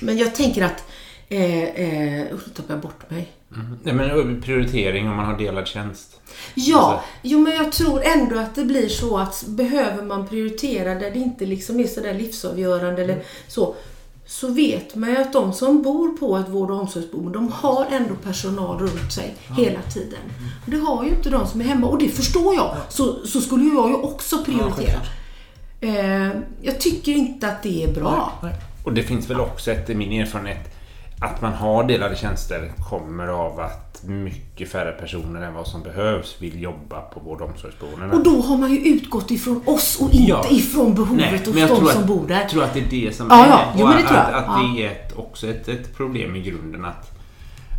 men jag tänker att Eh, eh, nu tappade jag bort mig. Mm. Nej, men prioritering om man har delad tjänst. Ja, Alltså- jo, men jag tror ändå att det blir så att behöver man prioritera där det inte liksom är sådär livsavgörande eller så. Så vet man ju att de som bor på ett vård och omsorgsboende, de har ändå personal runt sig hela tiden. Och det har ju inte de som är hemma och det förstår jag. Så, så skulle jag ju också prioritera. självklart. eh, jag tycker inte att det är bra. Nej. Och det finns väl också ett, i min erfarenhet, att man har delade tjänster kommer av att mycket färre personer än vad som behövs vill jobba på vård och omsorgsboendena. Och då har man ju utgått ifrån oss och inte Ja. ifrån behovet Nej, hos de som att, bor där. Jag tror att det är det som Ja, är. ja. Jo, men det tror att, jag. att Ja. det är ett, också ett, ett problem i grunden att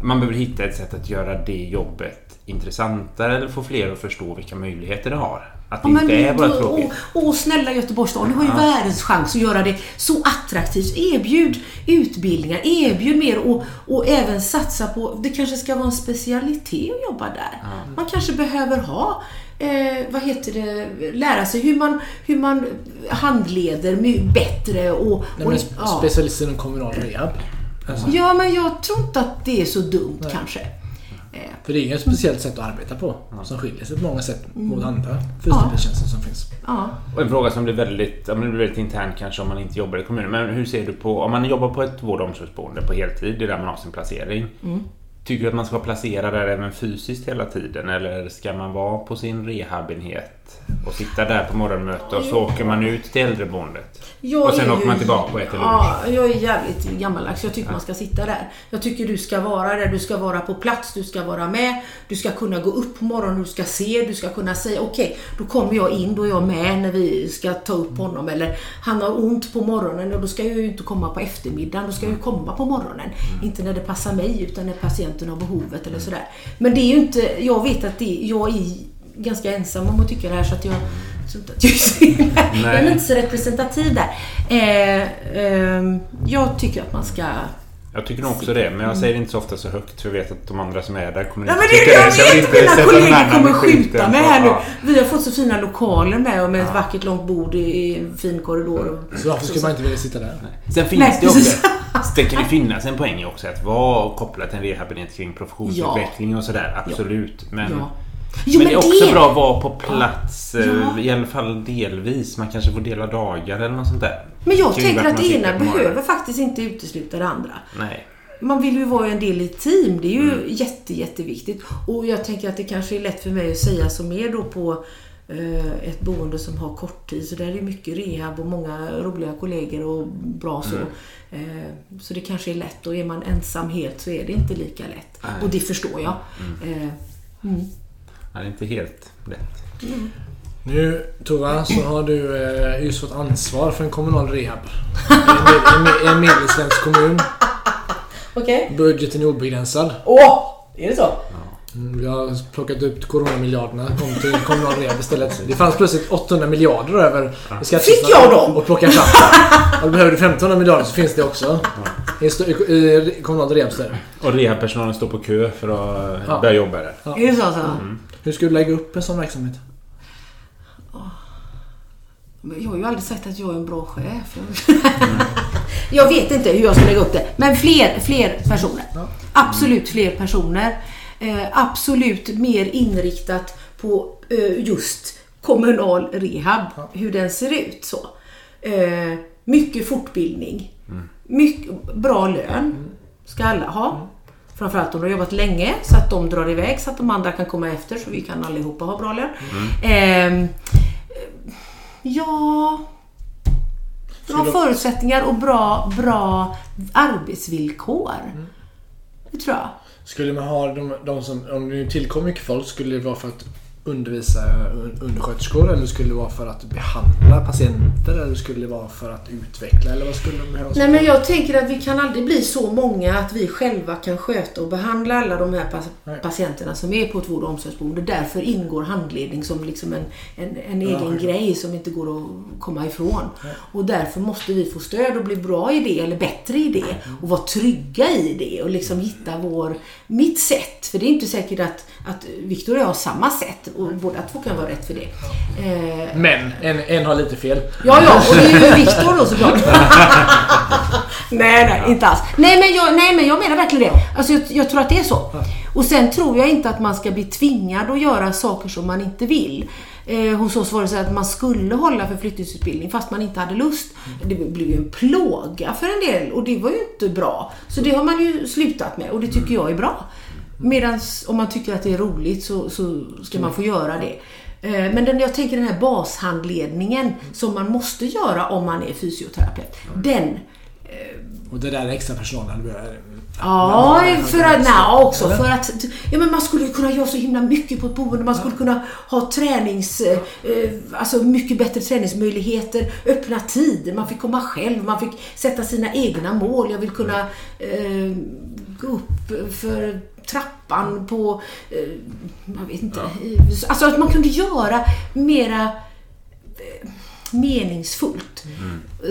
man behöver hitta ett sätt att göra det jobbet intressantare eller få fler att förstå vilka möjligheter det har. Att det Ja, inte är bara tråkigt. Åh, snälla Göteborgs stad, ni har ju världens chans att göra det så attraktivt. Erbjud utbildningar, erbjud mer och, och även satsa på, det kanske ska vara en specialitet att jobba där. Man kanske behöver ha Eh, vad heter det, lära sig hur man, hur man handleder bättre och... Nej, och sp- ja. specialist inom kommunal rehab. Alltså, ja, men jag tror inte att det är så dumt kanske. Eh, För det är inget speciellt sätt att arbeta på som skiljer sig på många sätt Mm. mot andra fysioterapitjänster som finns. ja. Och en fråga som blir väldigt, ja, men blir väldigt intern kanske om man inte jobbar i kommunen. Men hur ser du på, om man jobbar på ett vård och omsorgsboende på heltid, det är där man har sin placering. Mm. Tycker du att man ska vara placerad där även fysiskt hela tiden? Eller ska man vara på sin rehabenhet och sitta där på morgonmöte och så åker man ut till äldreboendet? Jag Och sen åker ju- man tillbaka och äter lunch. Ja, jag är jävligt gammaldags. Jag tycker man ska sitta där. Jag tycker du ska vara där, du ska vara på plats, du ska vara med. Du ska kunna gå upp på morgonen, du ska se, du ska kunna säga okej, då kommer jag in, då är jag med när vi ska ta upp honom. Eller han har ont på morgonen och då ska jag ju inte komma på eftermiddagen, då ska jag ju komma på morgonen. Inte när det passar mig utan när patienten har behovet eller sådär. Men det är ju inte, jag vet att det, jag är ganska ensam om att tycka det här så att jag tror inte att jag är så jag är inte så representativ där. Eh, ehm, jag tycker att man ska... Jag tycker nog också det, men jag säger det inte så ofta så högt för jag vet att de andra som är där kommer inte men det, tycka jag så vill vet! inte Mina kollegor kommer i skjuta mig här nu. Vi har fått så fina lokaler med och med ett vackert långt bord i i en fin korridor. Och, Så varför skulle man inte vilja sitta där? Sen finns Nej, det också, det kan ju finnas en poäng också att vara kopplad till en rehabilitering kring professionsutveckling och sådär. Absolut. Men, Ja. Jo, men det är också det- bra att vara på plats, eh, Ja. i alla fall delvis. Man kanske får dela dagar eller något sånt där. Men jag tänker att det ena behöver faktiskt inte utesluta det andra. Nej. Man vill ju vara en del i ett team. Det är ju Mm. jätte, jätteviktigt. Och jag tänker att det kanske är lätt för mig att säga som är då på eh, ett boende som har korttids. Så där är det mycket rehab och många roliga kollegor och bra så. Mm. Eh, så det kanske är lätt och är man ensam helt så är det inte lika lätt. Nej. Och det förstår jag. Eh, mm. Det är inte helt lätt. Nu Tova så har du eh, just fått ansvar för en kommunal rehab. I en, med- i en medelsvensk kommun. Okej. Budgeten är obegränsad. Åh! Är det så? Mm, Vi har plockat ut coronamiljarderna kom till kommunal rehab istället. Det fanns plötsligt 800 miljarder över i skattekistan Fick jag dem? Och plocka fram. Och behöver du 1500 miljarder så finns det också. I, i, i kommunal rehab. Och rehabpersonalen står på kö för att Ja. börja jobba där. Är det så? så? Hur ska du lägga upp en sån verksamhet? Jag har ju aldrig sagt att jag är en bra chef. jag vet inte hur jag ska lägga upp det. Men fler, fler personer. Absolut fler personer. Eh, absolut mer inriktat på eh, just kommunal rehab. Hur den ser ut. så. Eh, mycket fortbildning. Mycket bra lön. Ska alla ha. Framförallt om de har jobbat länge så att de drar iväg så att de andra kan komma efter så vi kan allihopa ha bra lön. Ehm, Ja... Bra förutsättningar och bra, bra arbetsvillkor. Det tror jag. Skulle man ha de, de som, om det nu tillkom mycket folk, skulle det vara för att undervisa un- undersköterskor eller skulle det vara för att behandla patienter eller skulle det vara för att utveckla eller vad skulle de behöva? Nej men jag tänker att vi kan aldrig bli så många att vi själva kan sköta och behandla alla de här patienterna som är på ett vård och omsorgsboende. Därför ingår handledning som liksom en, en, en egen självklart. grej som inte går att komma ifrån. Och därför måste vi få stöd och bli bra i det eller bättre i det och vara trygga i det och liksom hitta vår, mitt sätt. För det är inte säkert att, att Victor och jag har samma sätt och båda två kan vara rätt för det. Eh, Men en, en har lite fel. Ja, ja, och det är ju Viktor då såklart. nej, nej, inte alls. Nej men, jag, nej, men jag menar verkligen det. Alltså, jag, jag tror att det är så. Och sen tror jag inte att man ska bli tvingad att göra saker som man inte vill. Eh, hos oss var det så att man skulle hålla för flyttningsutbildning fast man inte hade lust. Det blev ju en plåga för en del och det var ju inte bra. Så det har man ju slutat med och det tycker jag är bra. Medan om man tycker att det är roligt så, så ska man få göra det. Eh, Men den, jag tänker den här bashandledningen som man måste göra om man är fysioterapeut. Den Och det där är extra personalen. Ja, för att, nej, också Eller? för att ja, men man skulle kunna göra så himla mycket på ett boende. Man skulle kunna ha tränings, eh, eh, alltså mycket bättre träningsmöjligheter, öppna tider, man fick komma själv, man fick sätta sina egna mål. Jag vill kunna eh, gå upp för trappan på, eh, jag vet inte, i- alltså att man kunde göra mera meningsfullt.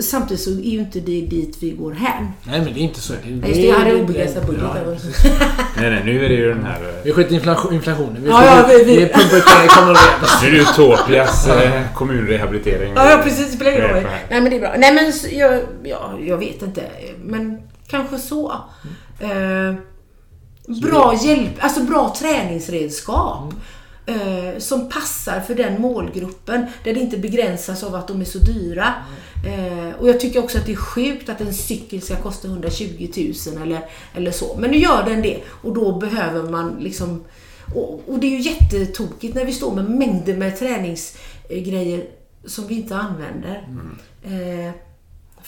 Samtidigt så är ju inte det dit vi går hän. Nej men det är inte så. Det, just det, jag hade obegränsad budget. Ja. Nej, nej, nu är det ju den här... eh, Vi skiter i inflation, inflationen. Vi, Ja, ja, vi- vi- vi pumpar kommande Nu är det Utopias eh, kommunrehabilitering. Ja, ja precis. Det spelar ingen roll. Nej, men det är bra. Nej, men s- jag, ja, jag vet inte. Men kanske så. Eh, bra hjälp, alltså bra träningsredskap. Eh, som passar för den målgruppen. Där det inte begränsas av att de är så dyra. Eh, och jag tycker också att det är sjukt att en cykel ska kosta 120 000 eller, eller så. Men nu gör den det. Och då behöver man liksom... Och, och det är ju jättetokigt när vi står med mängder med träningsgrejer som vi inte använder. Eh,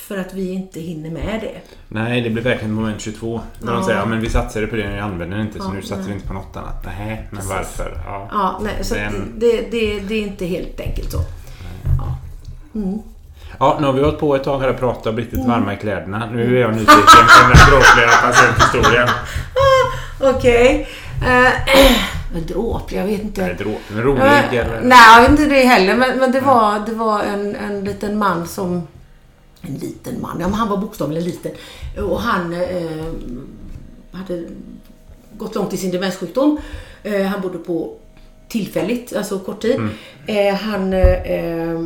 för att vi inte hinner med det. Nej, det blir verkligen moment 22. När Ja. de säger ja, men vi satsade på det och jag använder det inte så Ja, nu satsar nej. vi inte på något annat. Nej, men Precis. varför? Ja. Ja, nej, så Det är att en- det, det, det är inte helt enkelt så. ja, nu har vi hållit på ett tag här och pratat och blivit Mm. varma i kläderna. Nu är jag nyfiken på den här dråpliga patienthistorien. Okej. Okay. dråplig, jag vet inte. Det drå- rolig Eh, eller? Nej, jag vet inte det heller. Men, men det var, det var en, en liten man som... En liten man. Ja, men han var bokstavligen liten. Och han eh, hade gått långt i sin demenssjukdom. Eh, han bodde på tillfälligt, alltså kort tid. Eh, han eh,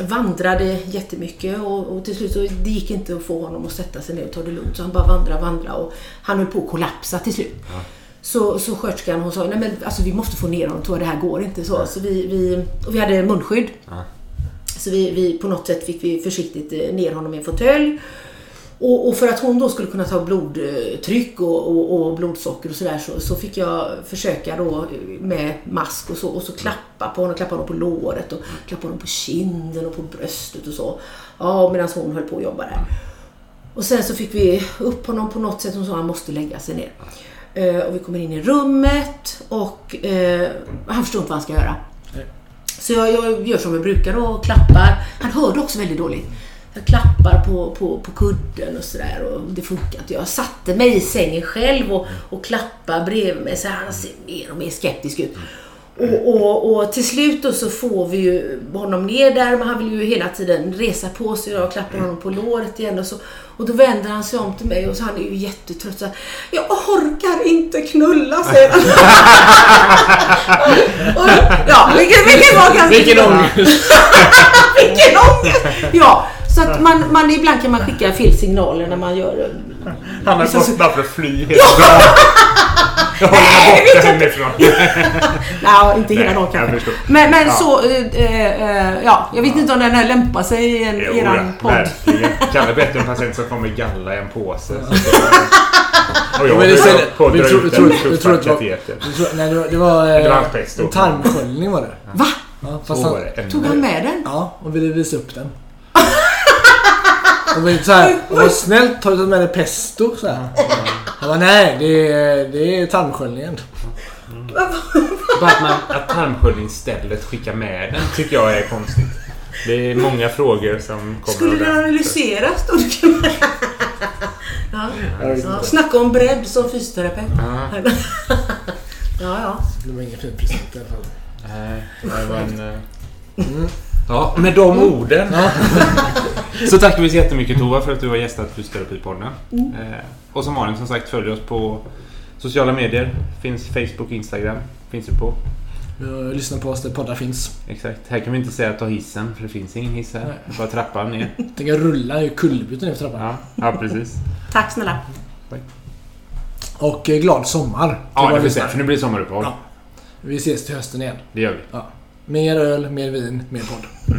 vandrade jättemycket och, och till slut så det gick inte att få honom att sätta sig ner och ta det lugnt. Så han bara vandrade, vandrade och han höll på att kollapsa till slut. Så, så sköterskan hon sa, nej men alltså vi måste få ner honom, tror jag, det här går inte. Så, så vi, vi, och vi hade munskydd. Ja. Så vi, vi, på något sätt fick vi försiktigt eh, ner honom i en fåtölj. Och, och för att hon då skulle kunna ta blodtryck och, och, och blodsocker och sådär så, så fick jag försöka då med mask och så och så klappa på honom, klappa honom på låret och klappa honom på kinden och på bröstet och så. Ja, medan hon höll på att jobba där. Och sen så fick vi upp honom på något sätt. Hon sa att han måste lägga sig ner. Eh, och vi kommer in i rummet och eh, han förstår inte vad han ska göra. Så jag, jag gör som jag brukar då och klappar. Han hörde också väldigt dåligt. Jag klappar på, på, på kudden och sådär och det funkar inte. Jag satte mig i sängen själv och, och klappade bredvid mig så han ser mer och mer skeptisk ut. Och, och, och till slut då så får vi ju honom ner där men han vill ju hela tiden resa på sig och jag klappar honom på låret igen och så. Och då vänder han sig om till mig och så han är ju jättetrött så här, Jag orkar inte knulla säger han. och, ja, vilket, vilket var ganska Vilken ångest! vilken ångest! Ja, så att man, man ibland kan man skicka fel signaler när man gör Han har vissa- gått bara för att fly helt bra. Jag håller mig borta hemifrån. Nej, inte hela dagen jag kanske. Men, men Ja. så, eh, eh, ja, jag vet inte om den här lämpar sig i en, Jo, eran ja, podd. verkligen. Kalle om en patient som kom med galla i en påse. Och jag Men på att vi dra ut tror- en tror- Nej, det var, det var, eh, Det var en tarmsköljning var det. Va? Ja, fast Så han, Tog han med den? ja, och ville visa upp den. Och vi så här, och var snällt har du tagit med dig pesto? Så här. Han bara, nej det är, det är tarmsköljningen. Bara att, man, att tarmsköljningsstället skickar med den tycker jag är konstigt. Det är många frågor som kommer Skulle det. analyseras då? ja. Ja, snacka om bredd som fysioterapeut. Ja. Ja, ja. Det var ingen fin present i alla fall. Nej, det var en... eh, Ja, med de orden. Så tackar vi så jättemycket Tova för att du har gästat Fysioterapipodden. Eh, och som vanligt som sagt följ oss på sociala medier. Finns Facebook, Instagram. Finns vi på. Uh, lyssna på oss där poddar finns. Exakt. Här kan vi inte säga ta hissen, för det finns ingen hiss här. Nej. Bara trappan ner. Tänk att rulla i kullerbyten ner för trappan. Ja, ja precis. Tack snälla. Och eh, glad sommar. Ja, det får säga, för nu blir det sommaruppehåll. Ja. Vi ses till hösten igen. Det gör vi. Mer öl, mer vin, mer podd.